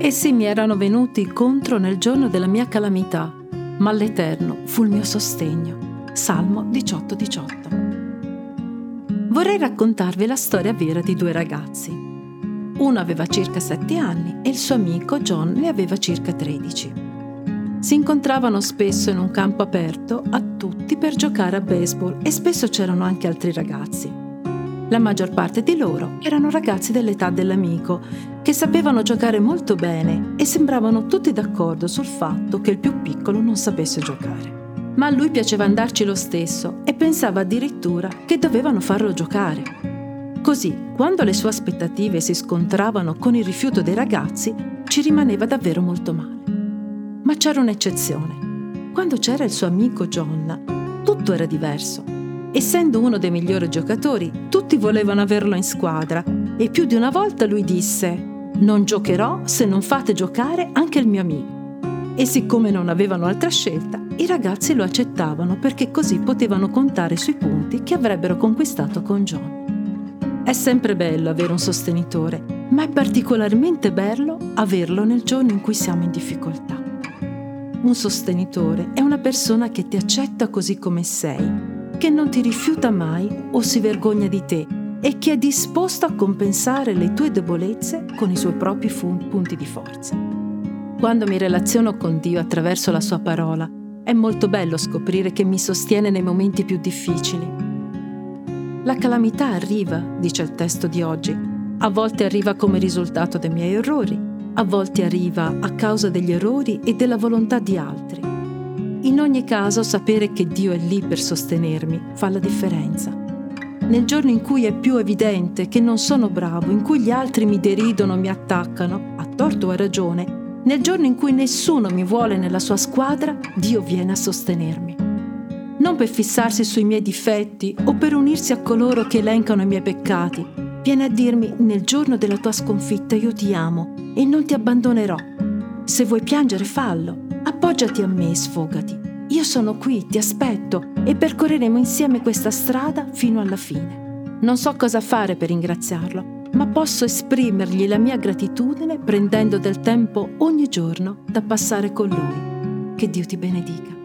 Essi mi erano venuti contro nel giorno della mia calamità, ma l'Eterno fu il mio sostegno. Salmo 18:18. 18. Vorrei raccontarvi la storia vera di due ragazzi. Uno aveva circa 7 anni e il suo amico John ne aveva circa 13. Si incontravano spesso in un campo aperto a tutti per giocare a baseball e spesso c'erano anche altri ragazzi. La maggior parte di loro erano ragazzi dell'età dell'amico, che sapevano giocare molto bene e sembravano tutti d'accordo sul fatto che il più piccolo non sapesse giocare. Ma a lui piaceva andarci lo stesso e pensava addirittura che dovevano farlo giocare. Così, quando le sue aspettative si scontravano con il rifiuto dei ragazzi, ci rimaneva davvero molto male. Ma c'era un'eccezione. Quando c'era il suo amico John, tutto era diverso Essendo uno dei migliori giocatori, tutti volevano averlo in squadra e più di una volta lui disse Non giocherò se non fate giocare anche il mio amico. E siccome non avevano altra scelta, i ragazzi lo accettavano perché così potevano contare sui punti che avrebbero conquistato con John. È sempre bello avere un sostenitore, ma è particolarmente bello averlo nel giorno in cui siamo in difficoltà. Un sostenitore è una persona che ti accetta così come sei che non ti rifiuta mai o si vergogna di te e che è disposto a compensare le tue debolezze con i suoi propri fun- punti di forza. Quando mi relaziono con Dio attraverso la sua parola, è molto bello scoprire che mi sostiene nei momenti più difficili. La calamità arriva, dice il testo di oggi, a volte arriva come risultato dei miei errori, a volte arriva a causa degli errori e della volontà di altri. In ogni caso sapere che Dio è lì per sostenermi fa la differenza. Nel giorno in cui è più evidente che non sono bravo, in cui gli altri mi deridono, mi attaccano, a torto o a ragione, nel giorno in cui nessuno mi vuole nella sua squadra, Dio viene a sostenermi. Non per fissarsi sui miei difetti o per unirsi a coloro che elencano i miei peccati, viene a dirmi nel giorno della tua sconfitta io ti amo e non ti abbandonerò. Se vuoi piangere fallo, Appoggiati a me e sfogati. Io sono qui, ti aspetto e percorreremo insieme questa strada fino alla fine. Non so cosa fare per ringraziarlo, ma posso esprimergli la mia gratitudine prendendo del tempo ogni giorno da passare con lui. Che Dio ti benedica.